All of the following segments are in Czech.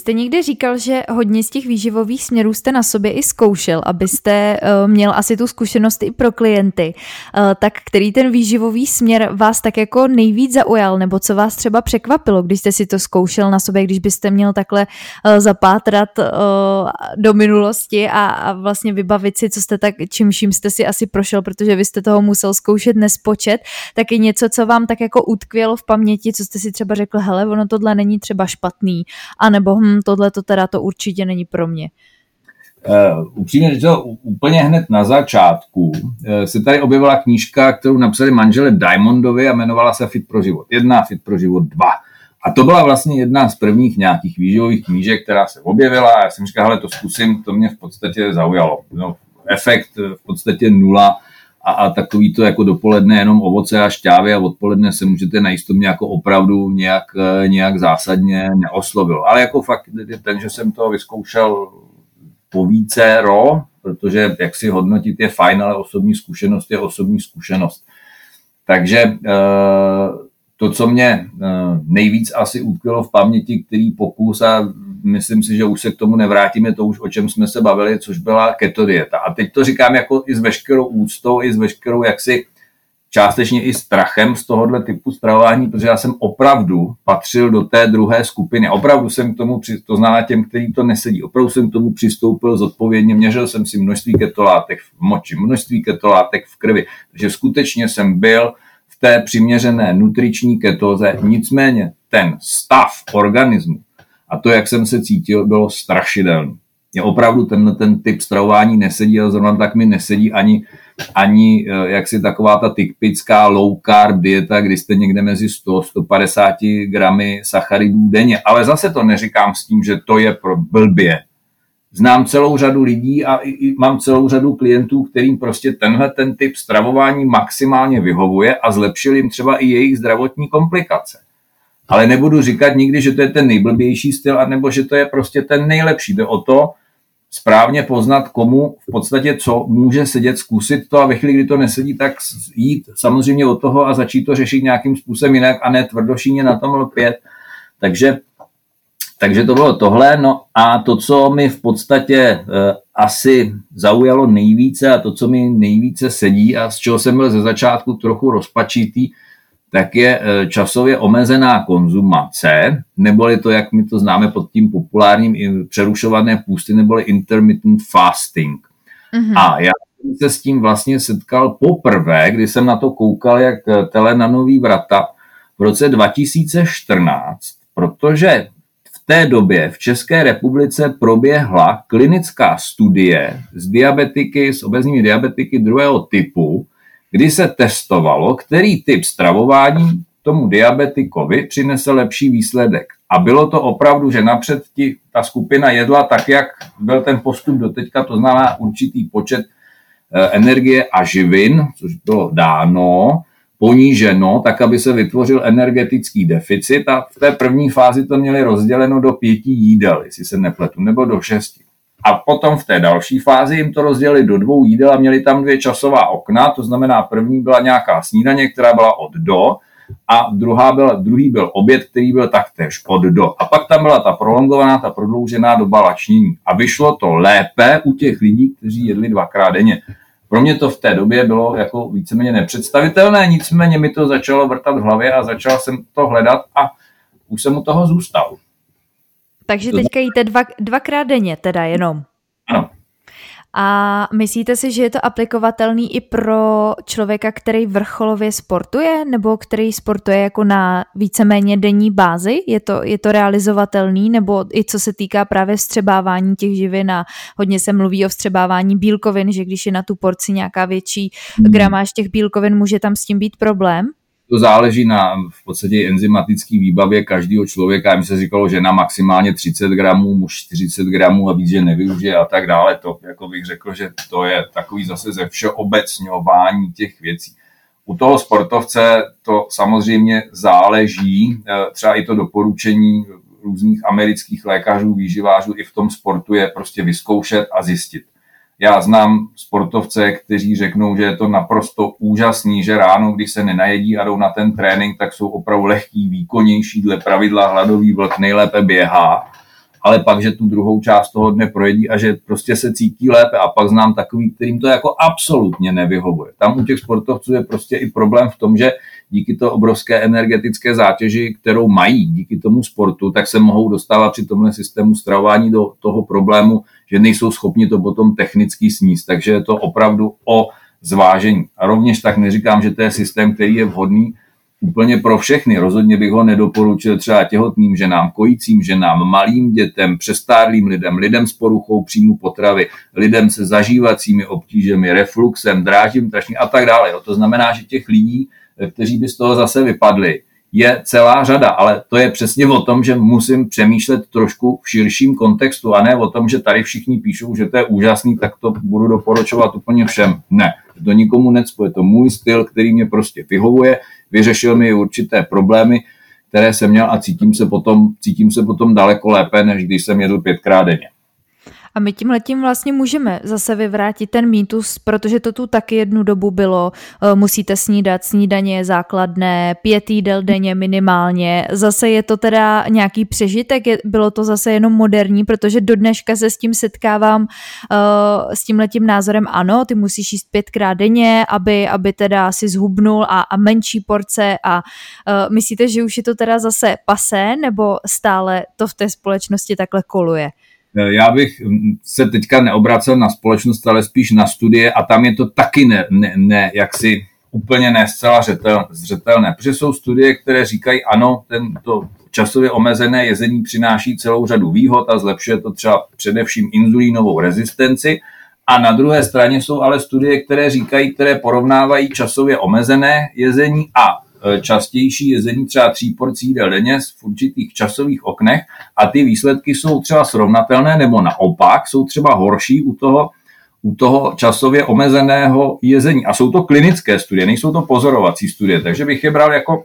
jste někdy říkal, že hodně z těch výživových směrů jste na sobě i zkoušel, abyste uh, měl asi tu zkušenost i pro klienty. Uh, tak který ten výživový směr vás tak jako nejvíc zaujal, nebo co vás třeba překvapilo, když jste si to zkoušel na sobě, když byste měl takhle uh, zapátrat do minulosti a, a vlastně vybavit si, co jste tak, čím vším jste si asi prošel, protože vy jste toho musel zkoušet nespočet, tak i něco, co vám tak jako utkvělo v paměti, co jste si třeba řekl, hele, ono tohle není třeba špatný, anebo hm, tohle to teda to určitě není pro mě. Uh, upřímně řečeno, úplně hned na začátku uh, se tady objevila knížka, kterou napsali manžele Diamondovi a jmenovala se Fit pro život 1, Fit pro život 2. A to byla vlastně jedna z prvních nějakých výživových knížek, která se objevila a já jsem říkal, hele, to zkusím, to mě v podstatě zaujalo. No, efekt v podstatě nula a, a takový to jako dopoledne jenom ovoce a šťávy a odpoledne se můžete najít, to mě jako opravdu nějak, nějak zásadně neoslovil. Ale jako fakt ten, že jsem to vyzkoušel po více ro, protože jak si hodnotit je fajn, ale osobní zkušenost je osobní zkušenost. Takže eh, to, co mě eh, nejvíc asi utkvělo v paměti, který pokus a myslím si, že už se k tomu nevrátíme, to už o čem jsme se bavili, což byla keto dieta. A teď to říkám jako i s veškerou úctou, i s veškerou jaksi částečně i strachem z tohohle typu stravování, protože já jsem opravdu patřil do té druhé skupiny. Opravdu jsem k tomu, to znamená těm, kteří to nesedí, opravdu jsem k tomu přistoupil zodpovědně, měřil jsem si množství ketolátek v moči, množství ketolátek v krvi, takže skutečně jsem byl té přiměřené nutriční ketóze, nicméně ten stav organismu a to, jak jsem se cítil, bylo strašidelné. Je opravdu tenhle ten typ stravování nesedí, ale zrovna tak mi nesedí ani, ani eh, jak si taková ta typická low carb dieta, kdy jste někde mezi 100-150 gramy sacharidů denně. Ale zase to neříkám s tím, že to je pro blbě. Znám celou řadu lidí a i, mám celou řadu klientů, kterým prostě tenhle ten typ stravování maximálně vyhovuje a zlepšil jim třeba i jejich zdravotní komplikace ale nebudu říkat nikdy, že to je ten nejblbější styl, anebo že to je prostě ten nejlepší. Jde o to správně poznat, komu v podstatě co může sedět, zkusit to a ve chvíli, kdy to nesedí, tak jít samozřejmě od toho a začít to řešit nějakým způsobem jinak a ne tvrdošíně na tom lpět. Takže, takže to bylo tohle. No a to, co mi v podstatě e, asi zaujalo nejvíce a to, co mi nejvíce sedí a z čeho jsem byl ze začátku trochu rozpačitý, tak je e, časově omezená konzumace, neboli to, jak my to známe pod tím populárním přerušované půsty, neboli intermittent fasting. Mm-hmm. A já jsem se s tím vlastně setkal poprvé, kdy jsem na to koukal jak e, tele na nový vrata v roce 2014, protože té době v České republice proběhla klinická studie s diabetiky, s obezními diabetiky druhého typu, kdy se testovalo, který typ stravování tomu diabetikovi přinese lepší výsledek. A bylo to opravdu, že napřed ti, ta skupina jedla tak, jak byl ten postup do teďka, to znamená určitý počet eh, energie a živin, což bylo dáno, poníženo, tak aby se vytvořil energetický deficit a v té první fázi to měli rozděleno do pěti jídel, jestli se nepletu, nebo do šesti. A potom v té další fázi jim to rozdělili do dvou jídel a měli tam dvě časová okna, to znamená první byla nějaká snídaně, která byla od do, a druhá byla, druhý byl oběd, který byl taktéž od do. A pak tam byla ta prolongovaná, ta prodloužená doba lačnění. A vyšlo to lépe u těch lidí, kteří jedli dvakrát denně. Pro mě to v té době bylo jako víceméně nepředstavitelné, nicméně mi to začalo vrtat v hlavě a začal jsem to hledat a už jsem u toho zůstal. Takže teďka jíte dva, dvakrát denně teda jenom. A myslíte si, že je to aplikovatelný i pro člověka, který vrcholově sportuje, nebo který sportuje jako na víceméně denní bázi? Je to, je to realizovatelný, nebo i co se týká právě vstřebávání těch živin a hodně se mluví o vstřebávání bílkovin, že když je na tu porci nějaká větší hmm. gramáž těch bílkovin, může tam s tím být problém? To záleží na v podstatě enzymatické výbavě každého člověka. Mi se říkalo, že na maximálně 30 gramů, muž 40 gramů a víc, že nevyužije a tak dále. To jako bych řekl, že to je takový zase ze všeobecňování těch věcí. U toho sportovce to samozřejmě záleží, eh, třeba i to doporučení různých amerických lékařů, výživářů i v tom sportu je prostě vyzkoušet a zjistit. Já znám sportovce, kteří řeknou, že je to naprosto úžasný, že ráno, když se nenajedí a jdou na ten trénink, tak jsou opravdu lehký, výkonnější, dle pravidla hladový vlk nejlépe běhá. Ale pak, že tu druhou část toho dne projedí a že prostě se cítí lépe a pak znám takový, kterým to jako absolutně nevyhovuje. Tam u těch sportovců je prostě i problém v tom, že díky to obrovské energetické zátěži, kterou mají díky tomu sportu, tak se mohou dostávat při tomhle systému stravování do toho problému, že nejsou schopni to potom technicky sníst. Takže je to opravdu o zvážení. A rovněž tak neříkám, že to je systém, který je vhodný úplně pro všechny. Rozhodně bych ho nedoporučil třeba těhotným ženám, kojícím ženám, malým dětem, přestárlým lidem, lidem s poruchou příjmu potravy, lidem se zažívacími obtížemi, refluxem, drážím trašní a tak dále. To znamená, že těch lidí, kteří by z toho zase vypadli, je celá řada, ale to je přesně o tom, že musím přemýšlet trošku v širším kontextu a ne o tom, že tady všichni píšou, že to je úžasný, tak to budu doporučovat úplně všem. Ne, to nikomu necpu, je to můj styl, který mě prostě vyhovuje, vyřešil mi určité problémy, které jsem měl a cítím se potom, cítím se potom daleko lépe, než když jsem jedl pětkrát denně. A my tím letím vlastně můžeme zase vyvrátit ten mýtus, protože to tu taky jednu dobu bylo, eh, musíte snídat, snídaně je základné, pět jídel denně minimálně, zase je to teda nějaký přežitek, bylo to zase jenom moderní, protože do dneška se s tím setkávám uh, s tím letím názorem, ano, ty musíš jíst pětkrát denně, aby, aby teda si zhubnul a, a menší porce a uh, myslíte, že už je to teda zase pasé, nebo stále to v té společnosti takhle koluje? Eh, já bych mm, se teďka neobracel na společnost, ale spíš na studie a tam je to taky ne, ne, ne jaksi úplně ne zcela zřetel, zřetelné, protože jsou studie, které říkají, ano, tento časově omezené jezení přináší celou řadu výhod a zlepšuje to třeba především inzulínovou rezistenci. A na druhé straně jsou ale studie, které říkají, které porovnávají časově omezené jezení a častější jezení třeba tří porcí jídel denně v určitých časových oknech a ty výsledky jsou třeba srovnatelné nebo naopak jsou třeba horší u toho, u toho časově omezeného jezení. A jsou to klinické studie, nejsou to pozorovací studie, takže bych je bral jako,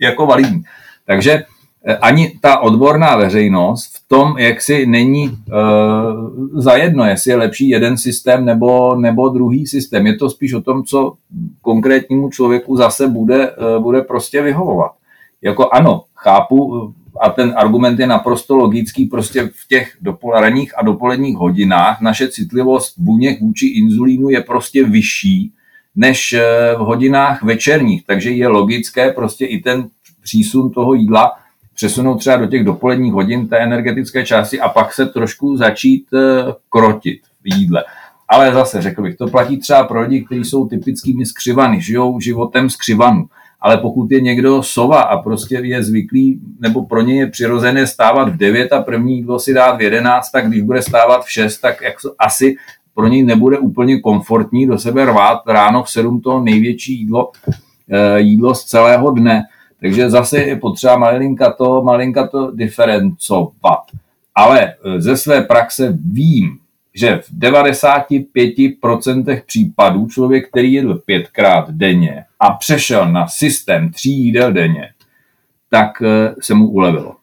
jako validní. Takže Eh, ani ta odborná veřejnost v tom, jak si není uh, zajedno, jestli je lepší jeden systém nebo, nebo druhý systém. Je to spíš o tom, co konkrétnímu člověku zase bude, uh, bude prostě vyhovovat. Jako ano, chápu, a ten argument je naprosto logický, prostě v těch dopoledních a dopoledních hodinách naše citlivost buněk vůči inzulínu je prostě vyšší než v hodinách večerních, takže je logické prostě i ten přísun toho jídla přesunout třeba do těch dopoledních hodin té energetické části a pak se trošku začít eh, krotit v jídle. Ale zase řekl bych, to platí třeba pro lidi, kteří jsou typickými skřivany, žijou životem skřivanu. Ale pokud je někdo sova a prostě je zvyklý, nebo pro ně je přirozené stávat v 9 a první jídlo si dát v 11, tak když bude stávat v 6, tak jak asi pro něj nebude úplně komfortní do sebe rvát ráno v 7 to největší jídlo, eh, jídlo z celého dne. Takže zase je potřeba malinka to, malinka to diferencovat. Ale e, ze své praxe vím, že v 95% případů člověk, který jedl pětkrát denně a přešel na systém tří jídel denně, tak e, se mu ulevilo.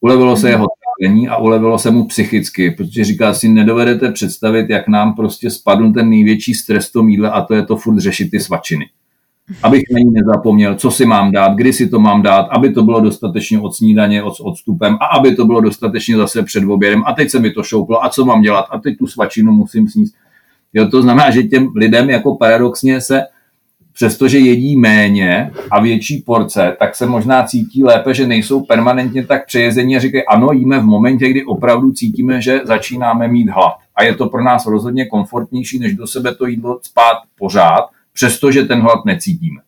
Ulevilo se jeho trávení a ulevilo se mu psychicky, protože říká si, nedovedete představit, jak nám prostě spadl ten největší stres to jídle a to je to furt řešit ty svačiny abych na ní nezapomněl, co si mám dát, kdy si to mám dát, aby to bylo dostatečně od snídaně, od, odstupem a aby to bylo dostatečně zase před obědem a teď se mi to šouplo a co mám dělat a teď tu svačinu musím sníst. Jo, to znamená, že těm lidem jako paradoxně se přestože jedí méně a větší porce, tak se možná cítí lépe, že nejsou permanentně tak přejezení a říkají, ano, jíme v momentě, kdy opravdu cítíme, že začínáme mít hlad. A je to pro nás rozhodně komfortnější, než do sebe to jídlo spát pořád, přestože ten hlad necítíme.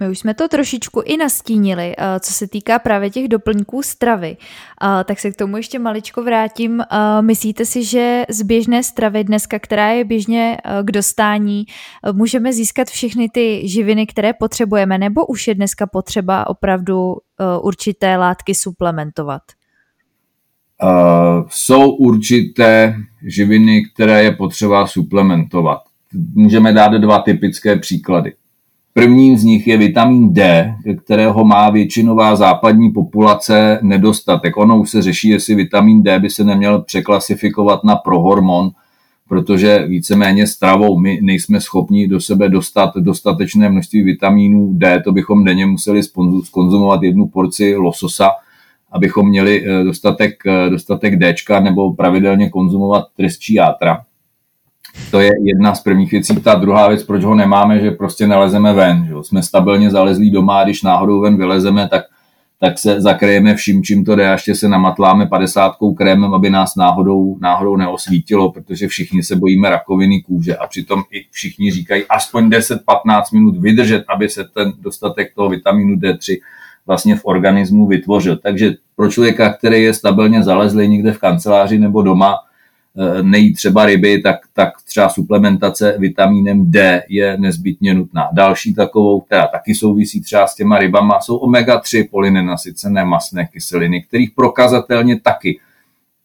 My už jsme to trošičku i nastínili, eh, co se týká právě těch doplňků stravy. Eh, tak se k tomu ještě maličko vrátím. Eh, myslíte si, že z běžné stravy dneska, která je běžně k dostání, můžeme získat všechny ty živiny, které potřebujeme, nebo už je dneska potřeba opravdu určité látky suplementovat? Uh, jsou určité živiny, které je potřeba suplementovat můžeme dát dva typické příklady. Prvním z nich je vitamin D, kterého má většinová západní populace nedostatek. Ono už se řeší, jestli vitamin D by se neměl překlasifikovat na prohormon, protože víceméně stravou my nejsme schopni do sebe dostat dostatečné množství vitamínů D, to bychom denně museli skonzumovat jednu porci lososa abychom měli dostatek, dostatek D nebo pravidelně konzumovat trestčí játra. To je jedna z prvních věcí. Ta druhá věc, proč ho nemáme, že prostě nalezeme ven. Že? Jsme stabilně zalezlí doma a když náhodou ven vylezeme, tak tak se zakryjeme vším, čím to jde a ještě se namatláme padesátkou krémem, aby nás náhodou, náhodou neosvítilo, protože všichni se bojíme rakoviny kůže a přitom i všichni říkají aspoň 10-15 minut vydržet, aby se ten dostatek toho vitamínu D3 vlastně v organismu vytvořil. Takže pro člověka, který je stabilně zalezlý někde v kanceláři nebo doma, nejí třeba ryby, tak, tak třeba suplementace vitamínem D je nezbytně nutná. Další takovou, která taky souvisí třeba s těma rybama, jsou omega-3 polynenasycené masné kyseliny, kterých prokazatelně taky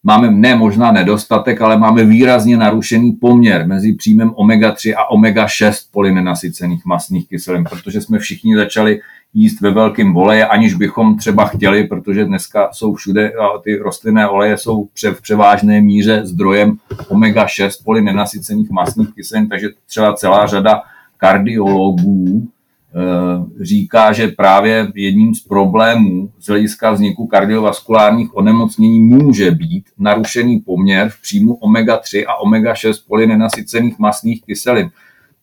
máme ne možná nedostatek, ale máme výrazně narušený poměr mezi příjmem omega-3 a omega-6 polynenasycených masných kyselin, protože jsme všichni začali jíst ve velkém voleje, aniž bychom třeba chtěli, protože dneska jsou všude a ty rostlinné oleje jsou v převážné míře zdrojem omega-6 polynenasycených masných kyselin, takže třeba celá řada kardiologů eh, říká, že právě jedním z problémů z hlediska vzniku kardiovaskulárních onemocnění může být narušený poměr v příjmu omega-3 a omega-6 polynenasycených masných kyselin.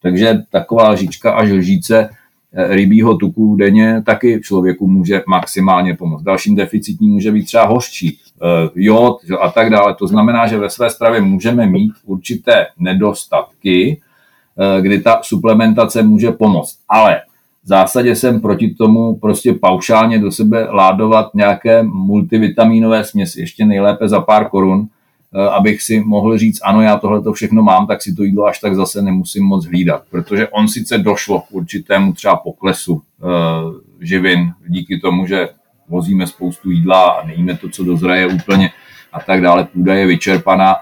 Takže taková lžička až lžíce rybího tuku denně taky člověku může maximálně pomoct. Dalším deficitním může být třeba hořčí, eh, jod a tak dále. To znamená, že ve své stravě můžeme mít určité nedostatky, eh, kdy ta suplementace může pomoct. Ale v zásadě jsem proti tomu prostě paušálně do sebe ládovat nějaké multivitamínové směsi, ještě nejlépe za pár korun, Eh, abych si mohl říct, ano, já tohle to všechno mám, tak si to jídlo až tak zase nemusím moc hlídat. Protože on sice došlo k určitému třeba poklesu e, živin díky tomu, že vozíme spoustu jídla a nejíme to, co dozraje úplně a tak dále, půda je vyčerpaná,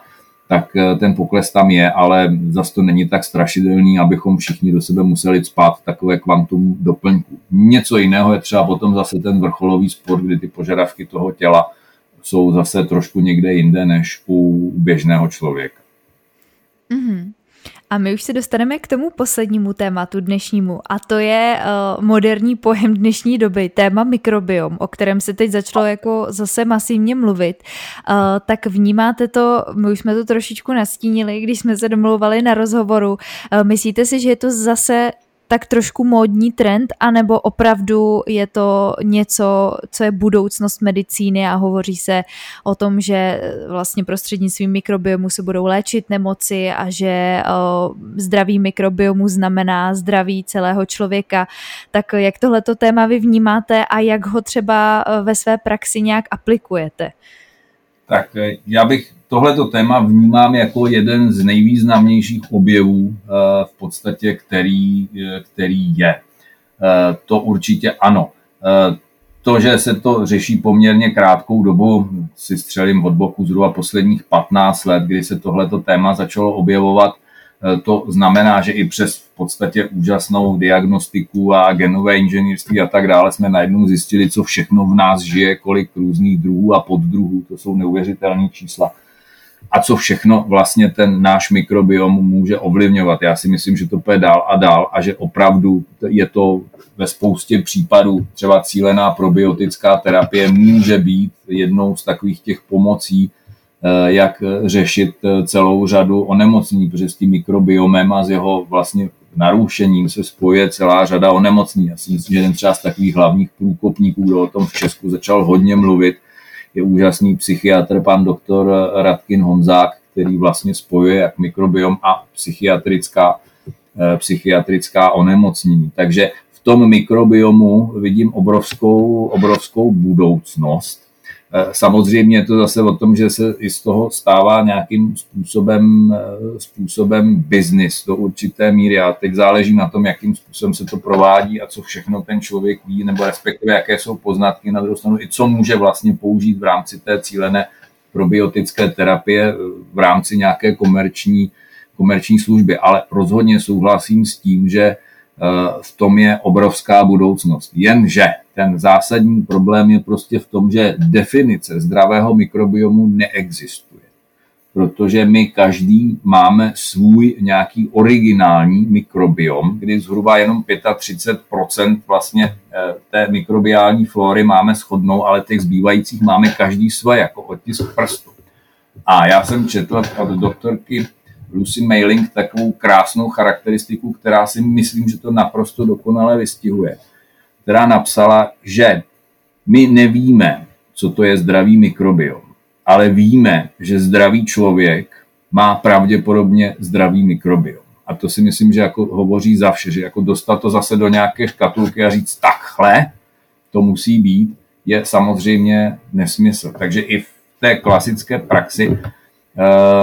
tak eh, ten pokles tam je, ale zase to není tak strašidelný, abychom všichni do sebe museli spát takové kvantum doplňků. Něco jiného je třeba potom zase ten vrcholový sport, kdy ty požadavky toho těla jsou zase trošku někde jinde než u běžného člověka. Mm-hmm. A my už se dostaneme k tomu poslednímu tématu dnešnímu a to je uh, moderní pojem dnešní doby, téma mikrobiom, o kterém se teď začalo jako zase masivně mluvit. Uh, tak vnímáte to, my už jsme to trošičku nastínili, když jsme se domluvali na rozhovoru. Uh, myslíte si, že je to zase tak trošku módní trend, anebo opravdu je to něco, co je budoucnost medicíny a hovoří se o tom, že vlastně prostřednictvím mikrobiomu se budou léčit nemoci a že o, zdravý mikrobiomu znamená zdraví celého člověka. Tak jak tohleto téma vy vnímáte a jak ho třeba ve své praxi nějak aplikujete? Tak eh, já bych tohleto téma vnímám jako jeden z nejvýznamnějších objevů eh, v podstatě, který, eh, který je. To určitě ano. To, že se to řeší poměrně krátkou dobu, si střelím od boku zhruba posledních 15 let, kdy se tohleto téma začalo objevovat, to znamená, že i přes v podstatě úžasnou diagnostiku a genové inženýrství a tak dále jsme najednou zjistili, co všechno v nás žije, kolik různých druhů a poddruhů, to jsou neuvěřitelné čísla. A co všechno vlastně ten náš mikrobiom může ovlivňovat. Já si myslím, že to půjde dál a dál a že opravdu je to ve spoustě případů třeba cílená probiotická terapie může být jednou z takových těch pomocí, jak řešit eh, celou řadu onemocnění, protože s tím mikrobiomem a s jeho vlastně narušením se spojuje celá řada onemocnění. Já si myslím, že jeden třeba z takových hlavních průkopníků, kdo o tom v Česku začal hodně mluvit, je úžasný psychiatr, pan doktor Radkin Honzák, který vlastně spojuje jak mikrobiom a psychiatrická, eh, psychiatrická onemocnění. Takže v tom mikrobiomu vidím obrovskou, obrovskou budoucnost Eh, samozřejmě je to zase o tom, že se i z toho stává nějakým způsobem, eh, způsobem biznis do určité míry a teď záleží na tom, jakým způsobem se to provádí a co všechno ten člověk ví, nebo respektive jaké jsou poznatky na druhou stranu, i co může vlastně použít v rámci té cílené probiotické terapie eh, v rámci nějaké komerční, komerční služby. Ale rozhodně souhlasím s tím, že v tom je obrovská budoucnost. Jenže ten zásadní problém je prostě v tom, že definice zdravého mikrobiomu neexistuje. protože my každý máme svůj nějaký originální mikrobiom, kdy zhruba jenom 35% vlastně eh, té mikrobiální flóry máme shodnou, ale těch zbývajících máme každý své, jako otisk prstu. A já jsem četl od doktorky Lucy Mailing takovou krásnou charakteristiku, která si myslím, že to naprosto dokonale vystihuje, která napsala, že my nevíme, co to je zdravý mikrobiom ale víme, že zdravý člověk má pravděpodobně zdravý mikrobiom. A to si myslím, že jako hovoří za vše, že jako dostat to zase do nějaké škatulky a říct takhle to musí být, je samozřejmě nesmysl. Takže i v té klasické praxi uh,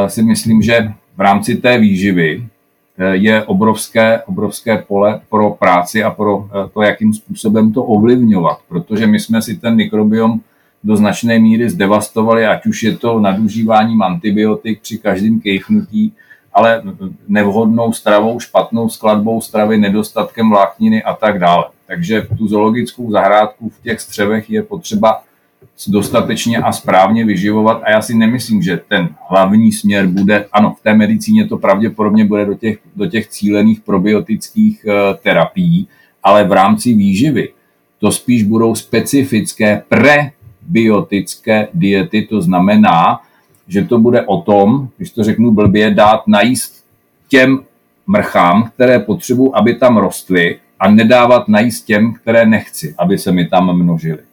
si myslím, že v rámci té výživy je obrovské, obrovské pole pro práci a pro uh, to, jakým způsobem to ovlivňovat, protože my jsme si ten mikrobiom do značné míry zdevastovali, ať už je to nadužíváním antibiotik při každém kejchnutí, ale nevhodnou stravou, špatnou skladbou stravy, nedostatkem vlákniny a tak dále. Takže tu zoologickou zahrádku v těch střevech je potřeba dostatečně a správně vyživovat a já si nemyslím, že ten hlavní směr bude, ano, v té medicíně to pravděpodobně bude do těch, do těch cílených probiotických uh, terapií, ale v rámci výživy to spíš budou specifické pre biotické diety, to znamená, že to bude o tom, když to řeknu blbě, dát najíst těm mrchám, které potřebuji, aby tam rostly a nedávat najíst těm, které nechci, aby se mi tam množily.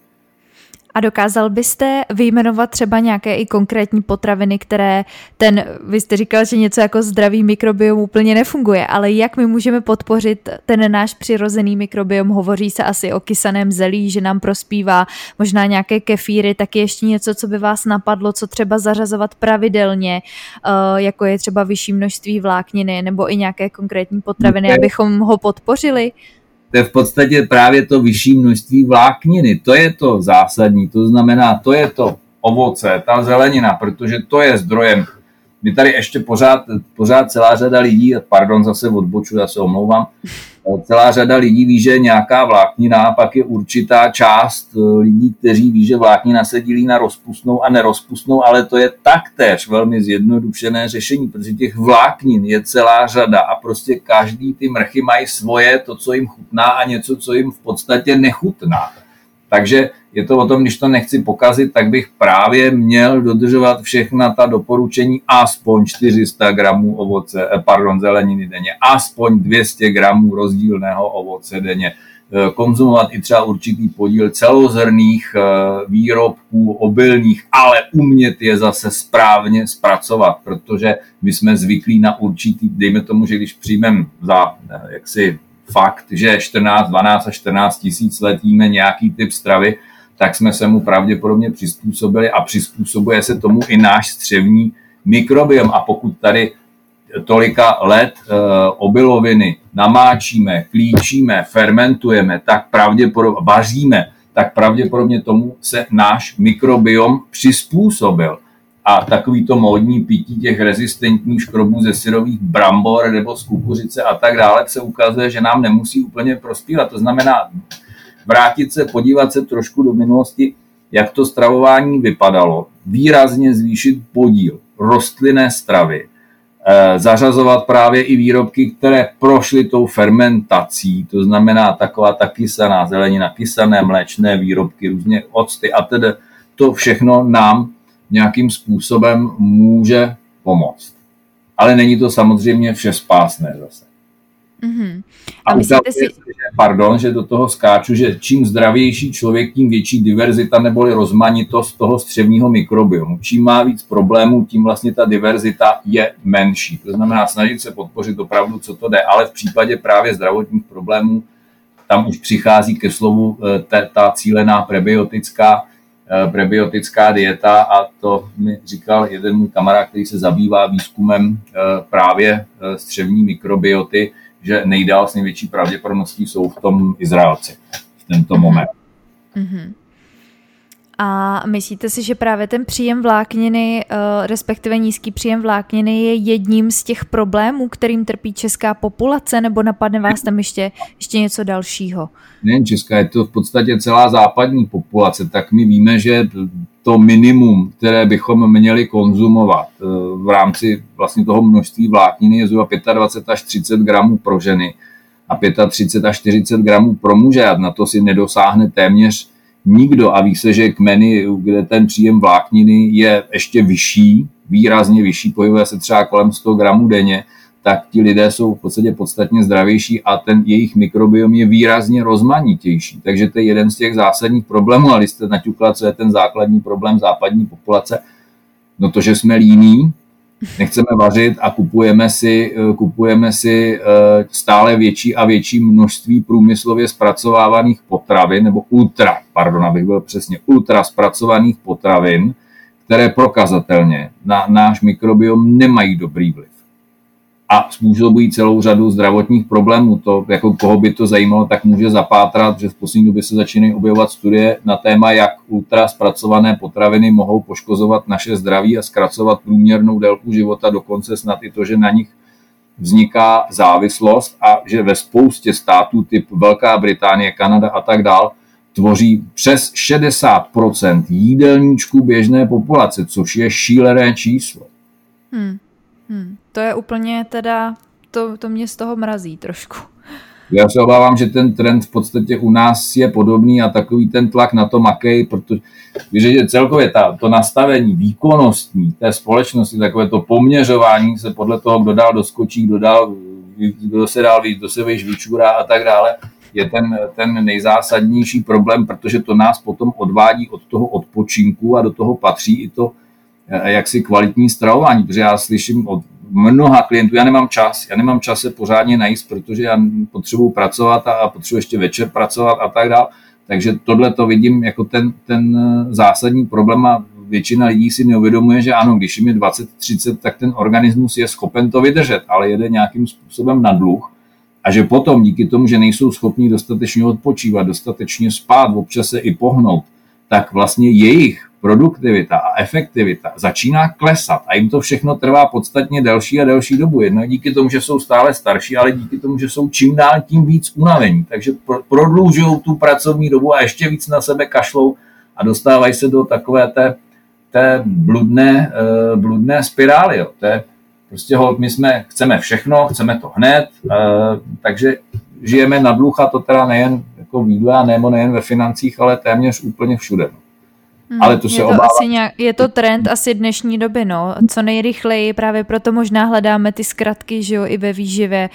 A dokázal byste vyjmenovat třeba nějaké i konkrétní potraviny, které ten, vy jste říkal, že něco jako zdravý mikrobiom úplně nefunguje, ale jak my můžeme podpořit ten náš přirozený mikrobiom? Hovoří se asi o kysaném zelí, že nám prospívá, možná nějaké kefíry, tak je ještě něco, co by vás napadlo, co třeba zařazovat pravidelně, eh, jako je třeba vyšší množství vlákniny nebo i nějaké konkrétní potraviny, abychom ho podpořili? To je v podstatě právě to vyšší množství vlákniny. To je to zásadní, to znamená, to je to ovoce, ta zelenina, protože to je zdrojem. My tady ještě pořád, pořád celá řada lidí, pardon, zase odboču, já se omlouvám, celá řada lidí ví, že je nějaká vláknina, pak je určitá část eh, lidí, kteří ví, že vláknina se dílí na rozpustnou a nerozpustnou, ale to je taktéž velmi zjednodušené řešení, protože těch vláknin je celá řada a prostě každý ty mrchy mají svoje, to, co jim chutná a něco, co jim v podstatě nechutná. Takže je to o tom, když to nechci pokazit, tak bych právě měl dodržovat všechna ta doporučení aspoň 400 gramů ovoce, eh, pardon, zeleniny denně, aspoň 200 gramů rozdílného ovoce denně, eh, konzumovat i třeba určitý podíl celozrných eh, výrobků, obilných, ale umět je zase správně zpracovat, protože my jsme zvyklí na určitý, dejme tomu, že když přijmeme za jaksi fakt, že 14, 12 a 14 tisíc let jíme nějaký typ stravy, tak jsme se mu pravděpodobně přizpůsobili a přizpůsobuje se tomu i náš střevní mikrobiom. A pokud tady tolika let e, obiloviny namáčíme, klíčíme, fermentujeme, tak pravděpodobně vaříme, tak pravděpodobně tomu se náš mikrobiom přizpůsobil. A takový to módní pití těch rezistentních škrobů ze syrových brambor nebo z kukuřice a tak dále se ukazuje, že nám nemusí úplně prospívat. To znamená, vrátit se, podívat se trošku do minulosti, jak to stravování vypadalo, výrazně zvýšit podíl rostlinné stravy, eh, zařazovat právě i výrobky, které prošly tou fermentací, to znamená taková ta kysaná zelenina, kysané mléčné výrobky, různě octy a tedy to všechno nám nějakým způsobem může pomoct. Ale není to samozřejmě vše spásné zase. Mm-hmm. A, a myslíte si... Pardon, že do toho skáču, že čím zdravější člověk, tím větší diverzita neboli rozmanitost toho střevního mikrobiomu. Čím má víc problémů, tím vlastně ta diverzita je menší. To znamená snažit se podpořit opravdu, co to jde, ale v případě právě zdravotních problémů tam už přichází ke slovu eh, ta cílená prebiotická, prebiotická dieta a to mi říkal jeden můj kamarád, který se zabývá výzkumem eh, právě střevní mikrobioty, že nejdál s největší pravděpodobností jsou v tom Izraelci v tento moment. Mm-hmm. A myslíte si, že právě ten příjem vlákniny, eh, respektive nízký příjem vlákniny je jedním z těch problémů, kterým trpí česká populace, nebo napadne vás tam ještě, ještě něco dalšího? Nejen česká, je to v podstatě celá západní populace, tak my víme, že to minimum, které bychom měli konzumovat eh, v rámci vlastně toho množství vlákniny je zhruba 25 až 30 gramů pro ženy a 35 až 40 gramů pro muže a na to si nedosáhne téměř nikdo a ví se, že kmeny, kde ten příjem vlákniny je ještě vyšší, výrazně vyšší, pohybuje se třeba kolem 100 gramů denně, tak ti lidé jsou v podstatě podstatně zdravější a ten jejich mikrobiom je výrazně rozmanitější. Takže to je jeden z těch zásadních problémů, ale jste naťukla, co je ten základní problém západní populace, no to, že jsme líní, nechceme vařit a kupujeme si, eh, kupujeme si eh, stále větší a větší množství průmyslově zpracovávaných potravin, nebo ultra, pardon, abych byl přesně, ultra zpracovaných potravin, které prokazatelně na náš mikrobiom nemají dobrý vliv a způsobují celou řadu zdravotních problémů. To, jako koho by to zajímalo, tak může zapátrat, že v poslední době se začínají objevovat studie na téma, jak ultra zpracované potraviny mohou poškozovat naše zdraví a zkracovat průměrnou délku života, dokonce snad i to, že na nich vzniká závislost a že ve spoustě států typ Velká Británie, Kanada a tak dál tvoří přes 60% jídelníčků běžné populace, což je šílené číslo. Hmm. Hmm. To je úplně teda, to, to mě z toho mrazí trošku. Já se obávám, že ten trend v podstatě u nás je podobný a takový ten tlak na to makej, protože že celkově ta, to nastavení výkonnostní té společnosti, takové to poměřování se podle toho, kdo dál doskočí, kdo, dál, kdo se dál víc, kdo se víš vyčůrá a tak dále, je ten, ten nejzásadnější problém, protože to nás potom odvádí od toho odpočinku a do toho patří i to jaksi kvalitní stravování, protože já slyším od mnoha klientů, já nemám čas, já nemám čas se pořádně najíst, protože já potřebuji pracovat a potřebuji ještě večer pracovat a tak dále. Takže tohle to vidím jako ten, ten eh, zásadní problém a většina lidí si neuvědomuje, že ano, když jim je 20-30, tak ten organismus je schopen to vydržet, ale jede nějakým způsobem na dluh a že potom díky tomu, že nejsou schopni dostatečně odpočívat, dostatečně spát, občas se i pohnout, tak vlastně jejich produktivita a efektivita začíná klesat a jim to všechno trvá podstatně delší a delší dobu. Jedno díky tomu, že jsou stále starší, ale díky tomu, že jsou čím dál tím víc unavení. Takže prodlužují tu pracovní dobu a ještě víc na sebe kašlou a dostávají se do takové té, té bludné, uh, bludné spirály. Jo. To je prostě hold, my jsme, chceme všechno, chceme to hned, uh, takže žijeme na dluh a to teda nejen jako výdle a nejen ve financích, ale téměř úplně všude. No. Hmm, ale to se je to obává. Asi nějak, je to trend asi dnešní doby, no. Co nejrychleji, právě proto možná hledáme ty zkratky, že jo, i ve výživě.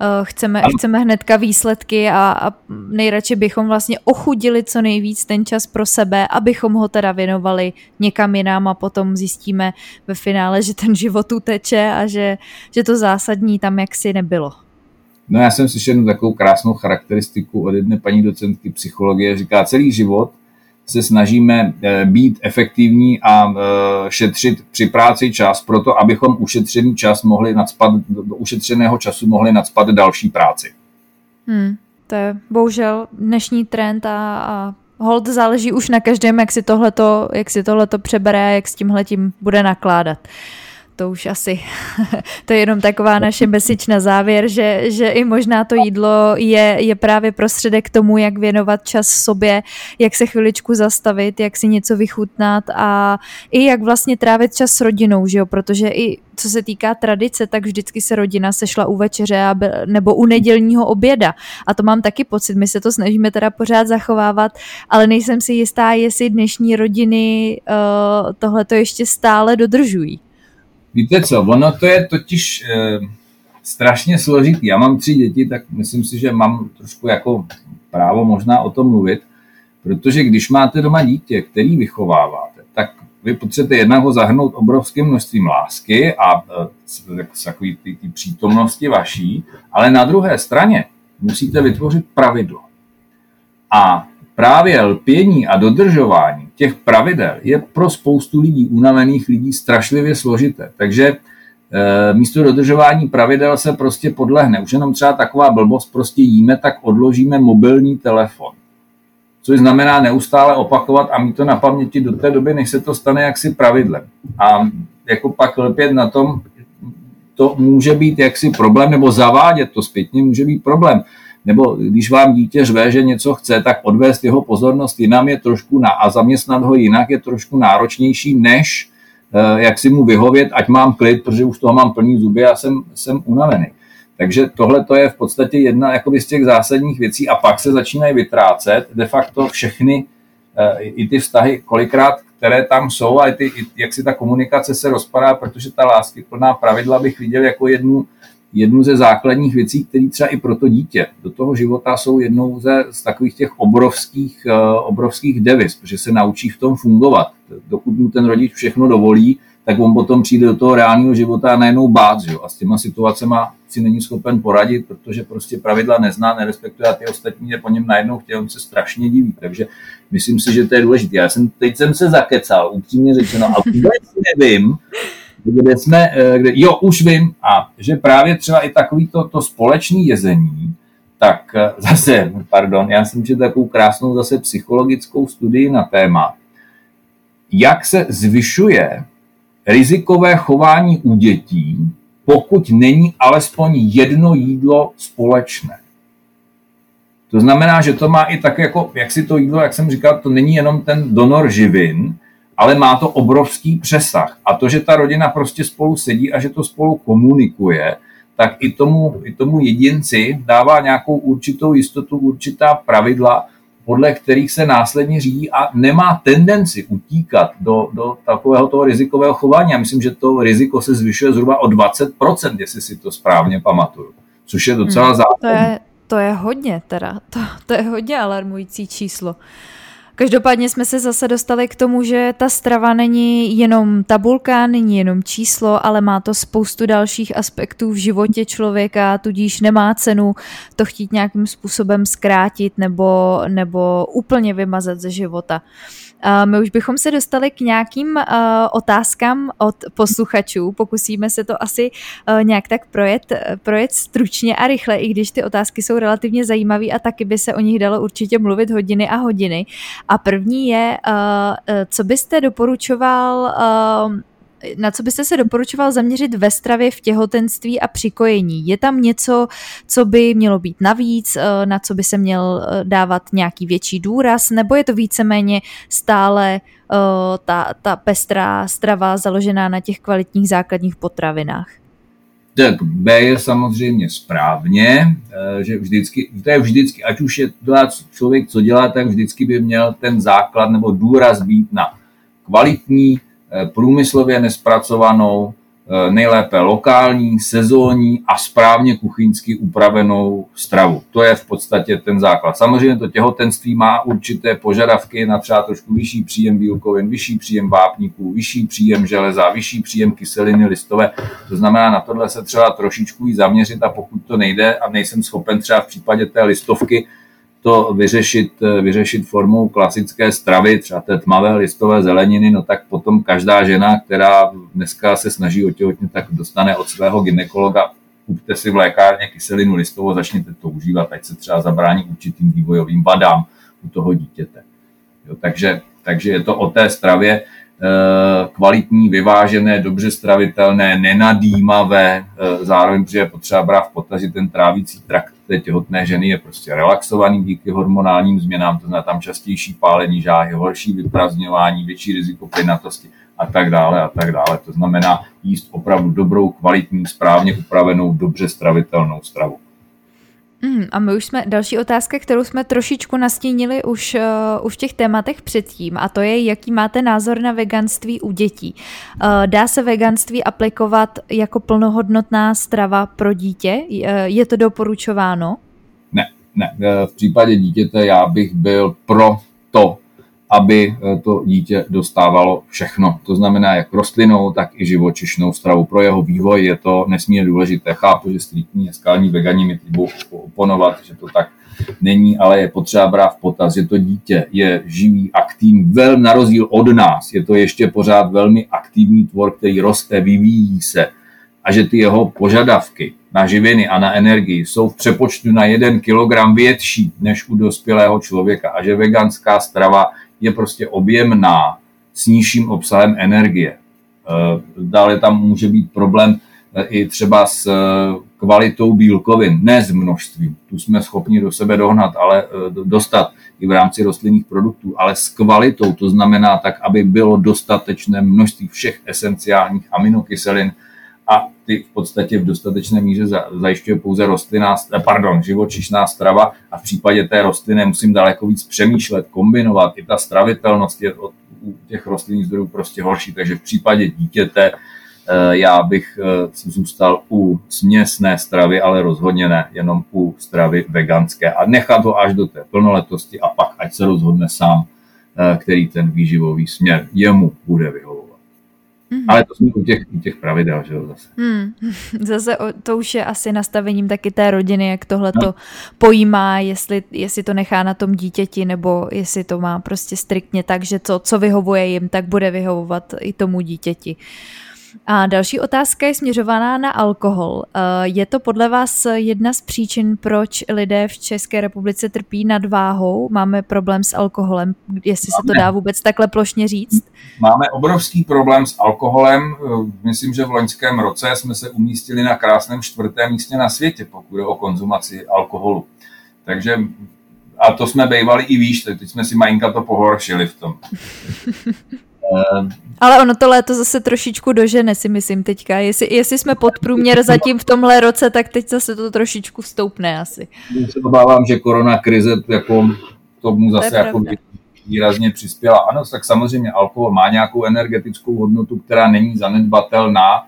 Uh, chceme, chceme hnedka výsledky a, a nejradši bychom vlastně ochudili co nejvíc ten čas pro sebe, abychom ho teda věnovali někam jinam a potom zjistíme ve finále, že ten život uteče a že, že to zásadní tam jaksi nebylo. No já jsem slyšel takovou krásnou charakteristiku od jedné paní docentky psychologie, říká celý život se snažíme eh, být efektivní a eh, šetřit při práci čas, proto abychom ušetřený čas mohli nadspat, do ušetřeného času mohli nadspat další práci. Hmm, to je bohužel dnešní trend a, a hold záleží už na každém, jak si tohleto, jak si tohleto přebere a jak s tímhletím bude nakládat. Uh, to už asi, to je jenom taková naše message na závěr, že, že i možná to jídlo je, je právě prostředek k tomu, jak věnovat čas sobě, jak se chviličku zastavit, jak si něco vychutnat a i jak vlastně trávit čas s rodinou, že jo? protože i co se týká tradice, tak vždycky se rodina sešla u večeře nebo u nedělního oběda. A to mám taky pocit, my se to snažíme teda pořád zachovávat, ale nejsem si jistá, jestli dnešní rodiny uh, tohle to ještě stále dodržují. Víte co, ono to je totiž e, strašně složitý. Já mám tři děti, tak myslím si, že mám trošku jako právo možná o tom mluvit, protože když máte doma dítě, který vychováváte, tak vy potřebujete jednak ho zahrnout obrovským množstvím lásky a e, takový ty, ty přítomnosti vaší, ale na druhé straně musíte vytvořit pravidlo. A právě lpění a dodržování těch pravidel je pro spoustu lidí, unavených lidí, strašlivě složité. Takže e, místo dodržování pravidel se prostě podlehne. Už jenom třeba taková blbost, prostě jíme, tak odložíme mobilní telefon. Což znamená neustále opakovat a mít to na paměti do té doby, než se to stane jaksi pravidlem. A jako pak lpět na tom, to může být jaksi problém, nebo zavádět to zpětně může být problém. Nebo když vám dítě řve, že něco chce, tak odvést jeho pozornost jinam je trošku na, a zaměstnat ho jinak je trošku náročnější, než eh, jak si mu vyhovět, ať mám klid, protože už toho mám plný zuby a jsem, jsem unavený. Takže tohle to je v podstatě jedna jakoby z těch zásadních věcí a pak se začínají vytrácet de facto všechny eh, i ty vztahy, kolikrát, které tam jsou a i ty, jak si ta komunikace se rozpadá, protože ta lásky plná pravidla bych viděl jako jednu jednu ze základních věcí, které třeba i pro to dítě do toho života jsou jednou ze, z takových těch obrovských, uh, obrovských devis, protože se naučí v tom fungovat. Dokud mu ten rodič všechno dovolí, tak on potom přijde do toho reálného života a najednou bát, že? a s těma situacemi si není schopen poradit, protože prostě pravidla nezná, nerespektuje a ty ostatní je po něm najednou chtějí, on se strašně diví. Takže myslím si, že to je důležité. Já jsem, teď jsem se zakecal, upřímně řečeno, a vůbec nevím, kde jsme, eh, kde, jo, už vím, a že právě třeba i takový to, to společný jezení, tak eh, zase, pardon, já jsem četl takovou krásnou zase psychologickou studii na téma, jak se zvyšuje rizikové chování u dětí, pokud není alespoň jedno jídlo společné. To znamená, že to má i tak jako, jak si to jídlo, jak jsem říkal, to není jenom ten donor živin, ale má to obrovský přesah. A to, že ta rodina prostě spolu sedí a že to spolu komunikuje, tak i tomu, i tomu jedinci dává nějakou určitou jistotu, určitá pravidla, podle kterých se následně řídí a nemá tendenci utíkat do, do takového toho rizikového chování. Já myslím, že to riziko se zvyšuje zhruba o 20%, jestli si to správně pamatuju, což je docela hmm, zásadní. To je, to je hodně teda, to, to je hodně alarmující číslo. Každopádně jsme se zase dostali k tomu, že ta strava není jenom tabulka, není jenom číslo, ale má to spoustu dalších aspektů v životě člověka, tudíž nemá cenu to chtít nějakým způsobem zkrátit nebo, nebo úplně vymazat ze života. My už bychom se dostali k nějakým otázkám od posluchačů. Pokusíme se to asi nějak tak projet, projet stručně a rychle, i když ty otázky jsou relativně zajímavé a taky by se o nich dalo určitě mluvit hodiny a hodiny. A první je, co byste doporučoval na co byste se doporučoval zaměřit ve stravě v těhotenství a přikojení? Je tam něco, co by mělo být navíc, eh, na co by se měl eh, dávat nějaký větší důraz, nebo je to víceméně stále eh, ta, ta pestrá strava založená na těch kvalitních základních potravinách? Tak B je samozřejmě správně, že vždycky, to je vždycky, ať už je dělá člověk, co dělá, tak vždycky by měl ten základ nebo důraz být na kvalitní průmyslově nespracovanou, eh, nejlépe lokální, sezónní a správně kuchyňsky upravenou stravu. To je v podstatě ten základ. Samozřejmě to těhotenství má určité požadavky na třeba trošku vyšší příjem bílkovin, vyšší příjem vápníků, vyšší příjem železa, vyšší příjem kyseliny listové. To znamená, na tohle se třeba trošičku i zaměřit a pokud to nejde a nejsem schopen třeba v případě té listovky to vyřešit, eh, vyřešit formou klasické stravy, třeba té tmavé listové zeleniny, no tak potom každá žena, která dneska se snaží otěhotnit, tak dostane od svého ginekologa kupte si v lékárně kyselinu listovou, začněte to užívat, ať se třeba zabrání určitým vývojovým vadám u toho dítěte. Jo, takže, takže je to o té stravě. Eh, kvalitní, vyvážené, dobře stravitelné, nenadýmavé, eh, zároveň, protože je potřeba brát v potaz, že ten trávící trakt té těhotné ženy je prostě relaxovaný díky hormonálním změnám, to znamená tam častější pálení žáhy, horší vyprazňování, větší riziko plynatosti a tak dále a tak dále. To znamená jíst opravdu dobrou, kvalitní, správně upravenou, dobře stravitelnou stravu. Mm, a my už jsme, další otázka, kterou jsme trošičku nastínili už, uh, už v těch tématech předtím, a to je, jaký máte názor na veganství u dětí. Uh, dá se veganství aplikovat jako plnohodnotná strava pro dítě? Uh, je to doporučováno? Ne, ne. V případě dítěte já bych byl pro to, aby eh, to dítě dostávalo všechno. To znamená jak rostlinou, tak i živočišnou stravu. Pro jeho vývoj je to nesmírně důležité. Chápu, že striktní skalní vegani mi budou oponovat, že to tak není, ale je potřeba brát v potaz, že to dítě je živý, aktivní, velmi na rozdíl od nás. Je to ještě pořád velmi aktivní tvor, který roste, vyvíjí se a že ty jeho požadavky na živiny a na energii jsou v přepočtu na jeden kilogram větší než u dospělého člověka a že veganská strava je prostě objemná s nižším obsahem energie. Eh, dále tam může být problém eh, i třeba s eh, kvalitou bílkovin, ne s množstvím. Tu jsme schopni do sebe dohnat, ale dostat i v rámci rostlinných produktů, ale s kvalitou, to znamená tak, aby bylo dostatečné množství všech esenciálních aminokyselin, a ty v podstatě v dostatečné míře zajišťuje pouze rostlinná, pardon, živočišná strava a v případě té rostliny musím daleko víc přemýšlet, kombinovat. I ta stravitelnost je od, u těch rostlinných zdrojů prostě horší, takže v případě dítěte eh, já bych eh, zůstal u směsné stravy, ale rozhodně ne, jenom u stravy veganské a nechat ho až do té plnoletosti a pak ať se rozhodne sám, eh, který ten výživový směr jemu bude vyhovovat. Mm-hmm. Ale to jsme u těch, u těch pravidel, že jo, zase. Mm. Zase to už je asi nastavením taky té rodiny, jak tohle to no. pojímá, jestli, jestli to nechá na tom dítěti, nebo jestli to má prostě striktně tak, že to, co vyhovuje jim, tak bude vyhovovat i tomu dítěti. A další otázka je směřovaná na alkohol. Eh, je to podle vás jedna z příčin, proč lidé v České republice trpí nadváhou? Máme problém s alkoholem, jestli Máme. se to dá vůbec takhle plošně říct? Máme obrovský problém s alkoholem. Eh, myslím, že v loňském roce jsme se umístili na krásném čtvrtém místě na světě, pokud je o konzumaci alkoholu. Takže a to jsme bývali i výš, teď jsme si majinka to pohoršili v tom. Ale ono to léto zase trošičku dožene, si myslím teďka. Jestli, jestli jsme pod průměr zatím v tomhle roce, tak teď zase to trošičku vstoupne asi. Já se obávám, že korona krize jako tomu zase to jako výrazně přispěla. Ano, tak samozřejmě alkohol má nějakou energetickou hodnotu, která není zanedbatelná,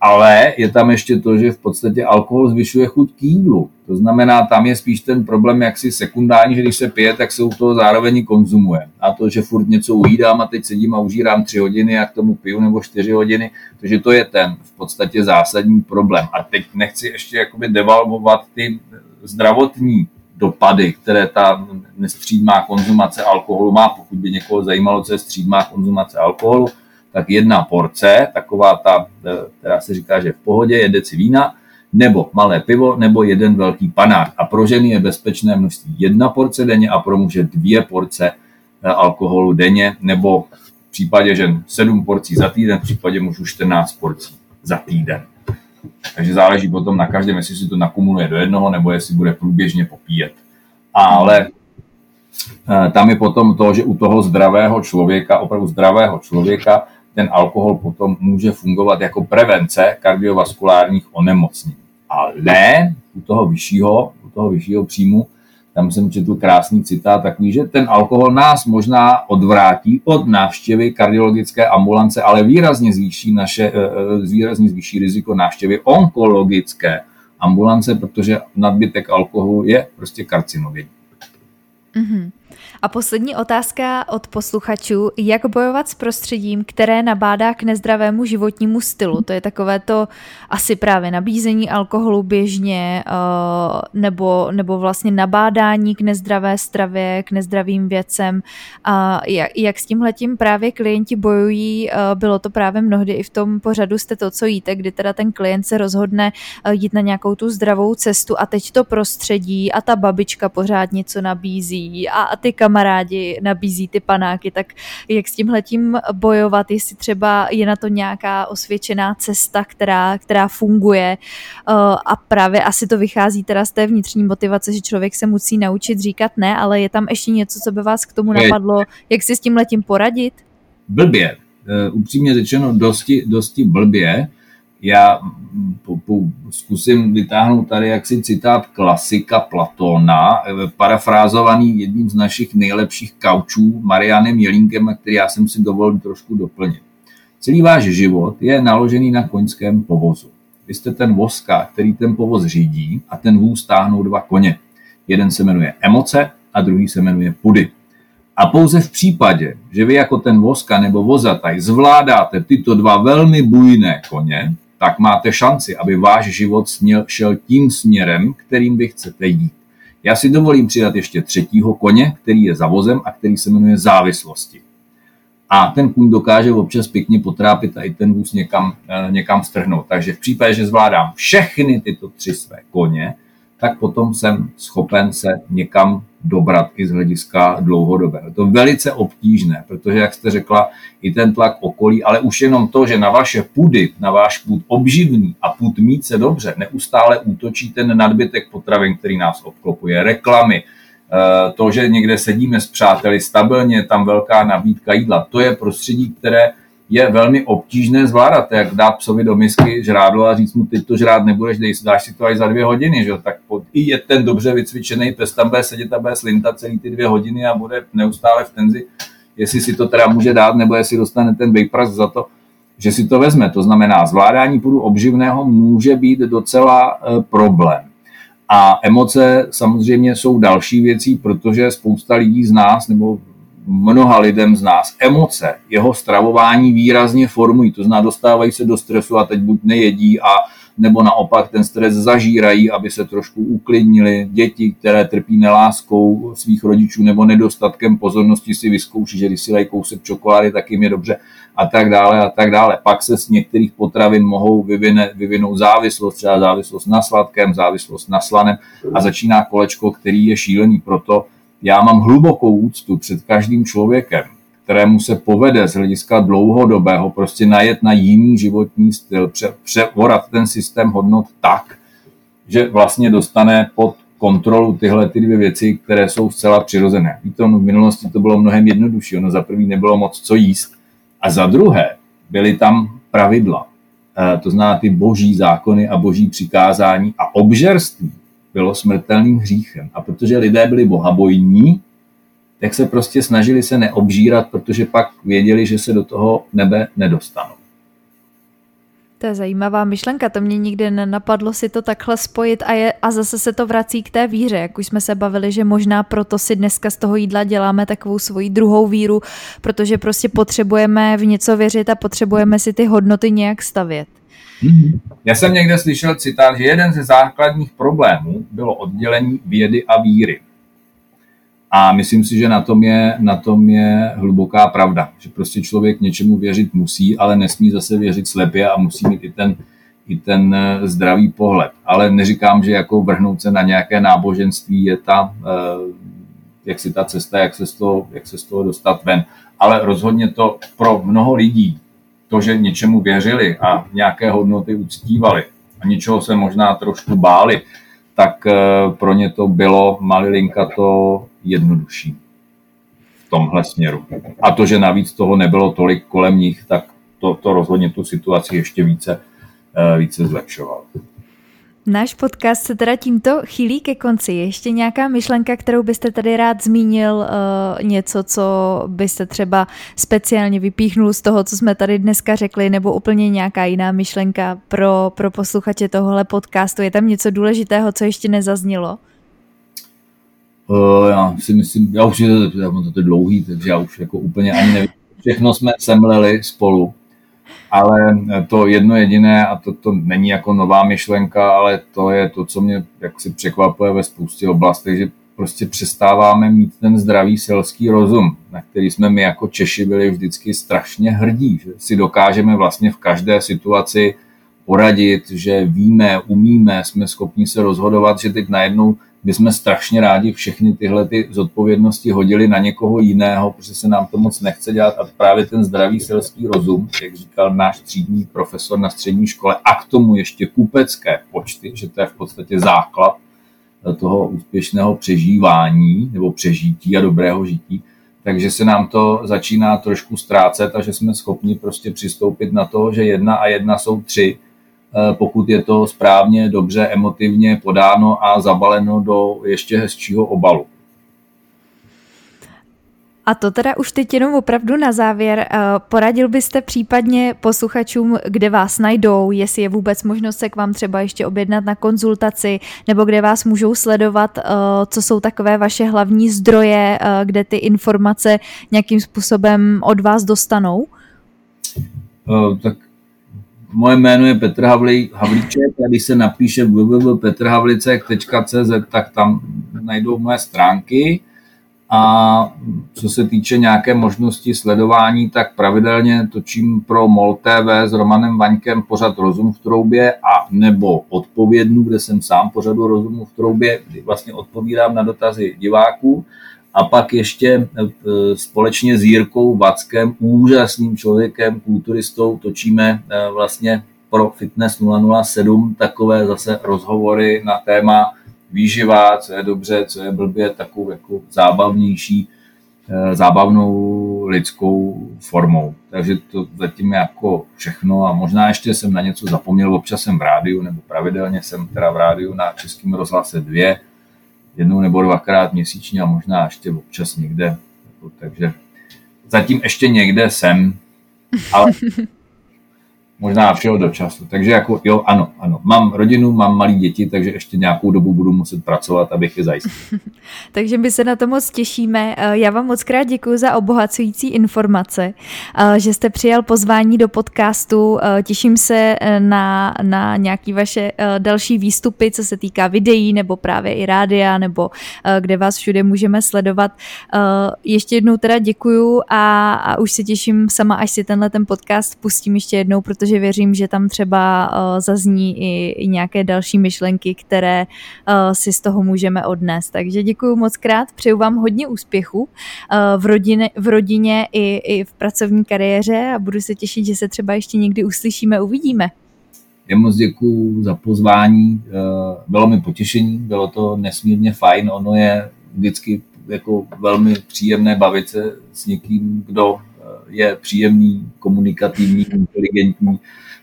ale je tam ještě to, že v podstatě alkohol zvyšuje chuť k jídlu. To znamená, tam je spíš ten problém jaksi sekundární, že když se pije, tak se u toho zároveň konzumuje. A to, že furt něco ujídám a teď sedím a užírám tři hodiny a k tomu piju nebo čtyři hodiny, takže to je ten v podstatě zásadní problém. A teď nechci ještě jakoby devalvovat ty zdravotní dopady, které ta nestřídmá konzumace alkoholu má, pokud by někoho zajímalo, co je střídmá konzumace alkoholu, tak jedna porce, taková ta, eh, která se říká, že v pohodě, je deci vína, nebo malé pivo, nebo jeden velký panák. A pro ženy je bezpečné množství jedna porce denně a pro muže dvě porce eh, alkoholu denně, nebo v případě žen sedm porcí za týden, v případě mužů 14 porcí za týden. Takže záleží potom na každém, jestli si to nakumuluje do jednoho, nebo jestli bude průběžně popíjet. Ale eh, tam je potom to, že u toho zdravého člověka, opravdu zdravého člověka, ten alkohol potom může fungovat jako prevence kardiovaskulárních onemocnění. Ale u toho vyššího, u toho vyššího příjmu, tam jsem četl krásný citát takový, že ten alkohol nás možná odvrátí od návštěvy kardiologické ambulance, ale výrazně zvýší, naše, eh, eh, výrazně zvýší riziko návštěvy onkologické ambulance, protože nadbytek alkoholu je prostě karcinogenní. Mm-hmm. A poslední otázka od posluchačů. Jak bojovat s prostředím, které nabádá k nezdravému životnímu stylu? To je takové to asi právě nabízení alkoholu běžně eh, nebo, nebo vlastně nabádání k nezdravé stravě, k nezdravým věcem. A jak, jak s tímhletím právě klienti bojují? Eh, bylo to právě mnohdy i v tom pořadu jste to, co jíte, kdy teda ten klient se rozhodne eh, jít na nějakou tu zdravou cestu a teď to prostředí a ta babička pořád něco nabízí a, a ty kamarádi nabízí ty panáky, tak jak s tímhletím bojovat, jestli třeba je na to nějaká osvědčená cesta, která, která funguje. Uh, a právě asi to vychází teda z té vnitřní motivace, že člověk se musí naučit říkat ne, ale je tam ještě něco, co by vás k tomu napadlo, jak si s tímhletím poradit? Blbě, uh, upřímně řečeno dosti, dosti blbě, já po, po, zkusím vytáhnout tady jaksi citát klasika Platona, eh, parafrázovaný jedním z našich nejlepších kaučů, Marianem Jelínkem, který já jsem si dovolil trošku doplnit. Celý váš život je naložený na koňském povozu. Vy jste ten voska, který ten povoz řídí a ten vůz táhnou dva koně. Jeden se jmenuje emoce a druhý se jmenuje pudy. A pouze v případě, že vy jako ten voska nebo vozataj zvládáte tyto dva velmi bujné koně, tak máte šanci, aby váš život směl, šel tím směrem, kterým vy chcete jít. Já si dovolím přidat ještě třetího koně, který je za vozem a který se jmenuje závislosti. A ten kůň dokáže občas pěkně potrápit a i ten vůz někam, eh, někam strhnout. Takže v případě, že zvládám všechny tyto tři své koně, tak potom jsem schopen se někam dobrat i z hlediska dlouhodobého. To je velice obtížné, protože, jak jste řekla, i ten tlak okolí, ale už jenom to, že na vaše půdy, na váš půd obživný a půd mít se dobře, neustále útočí ten nadbytek potravin, který nás obklopuje, reklamy, eh, to, že někde sedíme s přáteli stabilně, tam velká nabídka jídla, to je prostředí, které je velmi obtížné zvládat, jak dát psovi do misky žrádlo a říct mu, ty to žrát nebudeš, dej, dáš si to až za dvě hodiny, že? tak pod, i je ten dobře vycvičený pes tam bude sedět a bude slintat celý ty dvě hodiny a bude neustále v tenzi, jestli si to teda může dát, nebo jestli dostane ten bejpras za to, že si to vezme. To znamená, zvládání půdu obživného může být docela e, problém. A emoce samozřejmě jsou další věcí, protože spousta lidí z nás, nebo mnoha lidem z nás emoce, jeho stravování výrazně formují. To znamená, dostávají se do stresu a teď buď nejedí a nebo naopak ten stres zažírají, aby se trošku uklidnili. Děti, které trpí neláskou svých rodičů nebo nedostatkem pozornosti, si vyzkouší, že když si dají kousek čokolády, tak jim je dobře a tak dále a tak dále. Pak se z některých potravin mohou vyvine, vyvinout závislost, třeba závislost na sladkém, závislost na slanem a začíná kolečko, který je šílený proto, já mám hlubokou úctu před každým člověkem, kterému se povede z hlediska dlouhodobého prostě najet na jiný životní styl, pře, převorat ten systém hodnot tak, že vlastně dostane pod kontrolu tyhle ty dvě věci, které jsou zcela přirozené. Víte, v minulosti to bylo mnohem jednodušší. Ono za prvý nebylo moc co jíst a za druhé byly tam pravidla. E, to znamená ty boží zákony a boží přikázání a obžerství bylo smrtelným hříchem. A protože lidé byli bohabojní, tak se prostě snažili se neobžírat, protože pak věděli, že se do toho nebe nedostanou. To je zajímavá myšlenka, to mě nikdy nenapadlo si to takhle spojit a, je, a zase se to vrací k té víře, jak už jsme se bavili, že možná proto si dneska z toho jídla děláme takovou svoji druhou víru, protože prostě potřebujeme v něco věřit a potřebujeme si ty hodnoty nějak stavět. Mm-hmm. Já jsem někde slyšel citát, že jeden ze základních problémů bylo oddělení vědy a víry. A myslím si, že na tom, je, na tom je hluboká pravda, že prostě člověk něčemu věřit musí, ale nesmí zase věřit slepě a musí mít i ten, i ten eh, zdravý pohled. Ale neříkám, že jako vrhnout se na nějaké náboženství je ta, eh, jak si ta cesta, jak se, z toho, jak se z toho dostat ven. Ale rozhodně to pro mnoho lidí, to, že něčemu věřili a nějaké hodnoty uctívali a něčeho se možná trošku báli, tak eh, pro ně to bylo malilinka to jednodušší v tomhle směru. A to, že navíc toho nebylo tolik kolem nich, tak to, to rozhodně tu situaci ještě více, eh, více zlepšovalo. Náš podcast se teda tímto chýlí ke konci. Ještě nějaká myšlenka, kterou byste tady rád zmínil, uh, něco, co byste třeba speciálně vypíchnul z toho, co jsme tady dneska řekli, nebo úplně nějaká jiná myšlenka pro, pro posluchače tohohle podcastu? Je tam něco důležitého, co ještě nezaznělo? Uh, já si myslím, já už je, já to dlouhý, takže já už jako úplně ani nevím. Všechno jsme semleli spolu ale to jedno jediné, a to, to není jako nová myšlenka, ale to je to, co mě jaksi překvapuje ve spoustě oblastech, že prostě přestáváme mít ten zdravý selský rozum, na který jsme my jako Češi byli vždycky strašně hrdí, že si dokážeme vlastně v každé situaci poradit, že víme, umíme, jsme schopni se rozhodovat, že teď najednou bychom strašně rádi všechny tyhle ty zodpovědnosti hodili na někoho jiného, protože se nám to moc nechce dělat. A právě ten zdravý selský rozum, jak říkal náš třídní profesor na střední škole, a k tomu ještě kupecké počty, že to je v podstatě základ toho úspěšného přežívání nebo přežití a dobrého žití, takže se nám to začíná trošku ztrácet a že jsme schopni prostě přistoupit na to, že jedna a jedna jsou tři, pokud je to správně, dobře, emotivně podáno a zabaleno do ještě hezčího obalu. A to teda už teď jenom opravdu na závěr. Eh, poradil byste případně posluchačům, kde vás najdou, jestli je vůbec možnost se k vám třeba ještě objednat na konzultaci, nebo kde vás můžou sledovat, eh, co jsou takové vaše hlavní zdroje, kde ty informace nějakým způsobem od vás dostanou? Tak moje jméno je Petr Havlí, Havlíček a když se napíše www.petrhavlicek.cz, tak tam najdou moje stránky A co se týče nějaké možnosti sledování, tak pravidelně točím pro MOL TV s Romanem Vaňkem pořad Rozum v troubě a nebo Odpovědnu, kde jsem sám pořadu Rozumu v troubě, kdy vlastně odpovídám na dotazy diváků. A pak ještě e, společně s Jirkou Vackem, úžasným člověkem, kulturistou, točíme e, vlastně pro Fitness 007 takové zase rozhovory na téma výživa, co je dobře, co je blbě, takovou jako zábavnější, e, zábavnou lidskou formou. Takže to zatím je jako všechno a možná ještě jsem na něco zapomněl, občas jsem v rádiu, nebo pravidelně jsem teda v rádiu na Českém rozhlase dvě, jednou nebo dvakrát měsíčně a možná ještě občas někde. Jako, takže zatím ještě někde jsem, ale možná všeho do času. Takže jako jo, ano, ano. Mám rodinu, mám malé děti, takže ještě nějakou dobu budu muset pracovat, abych je zajistil. takže my se na to moc těšíme. Eh, já vám moc krát děkuji za obohacující informace, eh, že jste přijal pozvání do podcastu. Eh, těším se na, na nějaké vaše další výstupy, co se týká videí, nebo právě i rádia, nebo kde vás všude můžeme sledovat. Ještě jednou teda děkuju a, a už se těším sama, až si tenhle ten podcast pustím ještě jednou, protože protože věřím, že tam třeba uh, zazní i, i nějaké další myšlenky, které uh, si z toho můžeme odnést. Takže děkuji moc krát, přeju vám hodně úspěchu uh, v, rodine, v rodině i, i v pracovní kariéře a budu se těšit, že se třeba ještě někdy uslyšíme, uvidíme. Já moc děkuji za pozvání, bylo mi potěšení, bylo to nesmírně fajn, ono je vždycky jako velmi příjemné bavit se s někým, kdo je příjemný, komunikativní, inteligentní,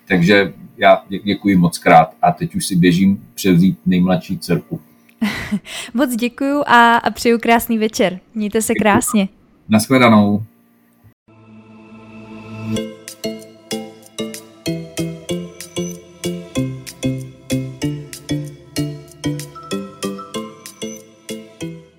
takže já děkuji moc krát a teď už si běžím převzít nejmladší dcerku. moc děkuji a, a přeju krásný večer. Mějte se krásně. Naschledanou.